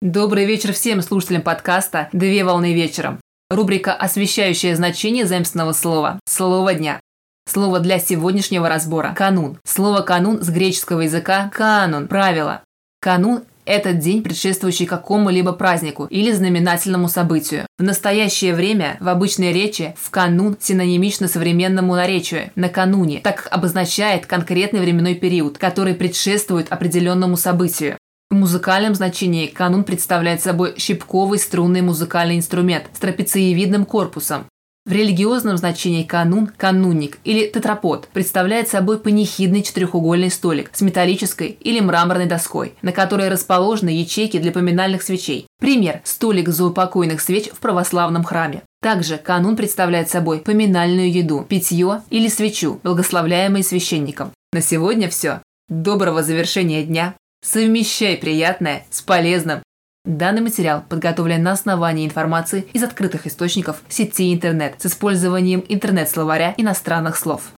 Добрый вечер всем слушателям подкаста «Две волны вечером». Рубрика, освещающая значение заимственного слова «Слово дня». Слово для сегодняшнего разбора – канун. Слово «канун» с греческого языка – канон, правило. Канун – это день, предшествующий какому-либо празднику или знаменательному событию. В настоящее время в обычной речи в канун синонимично современному наречию «накануне», так как обозначает конкретный временной период, который предшествует определенному событию. В музыкальном значении канун представляет собой щипковый струнный музыкальный инструмент с трапециевидным корпусом. В религиозном значении канун, канунник или тетрапод представляет собой панихидный четырехугольный столик с металлической или мраморной доской, на которой расположены ячейки для поминальных свечей. Пример – столик заупокойных свеч в православном храме. Также канун представляет собой поминальную еду, питье или свечу, благословляемые священником. На сегодня все. Доброго завершения дня! Совмещай приятное с полезным. Данный материал подготовлен на основании информации из открытых источников сети интернет с использованием интернет-словаря иностранных слов.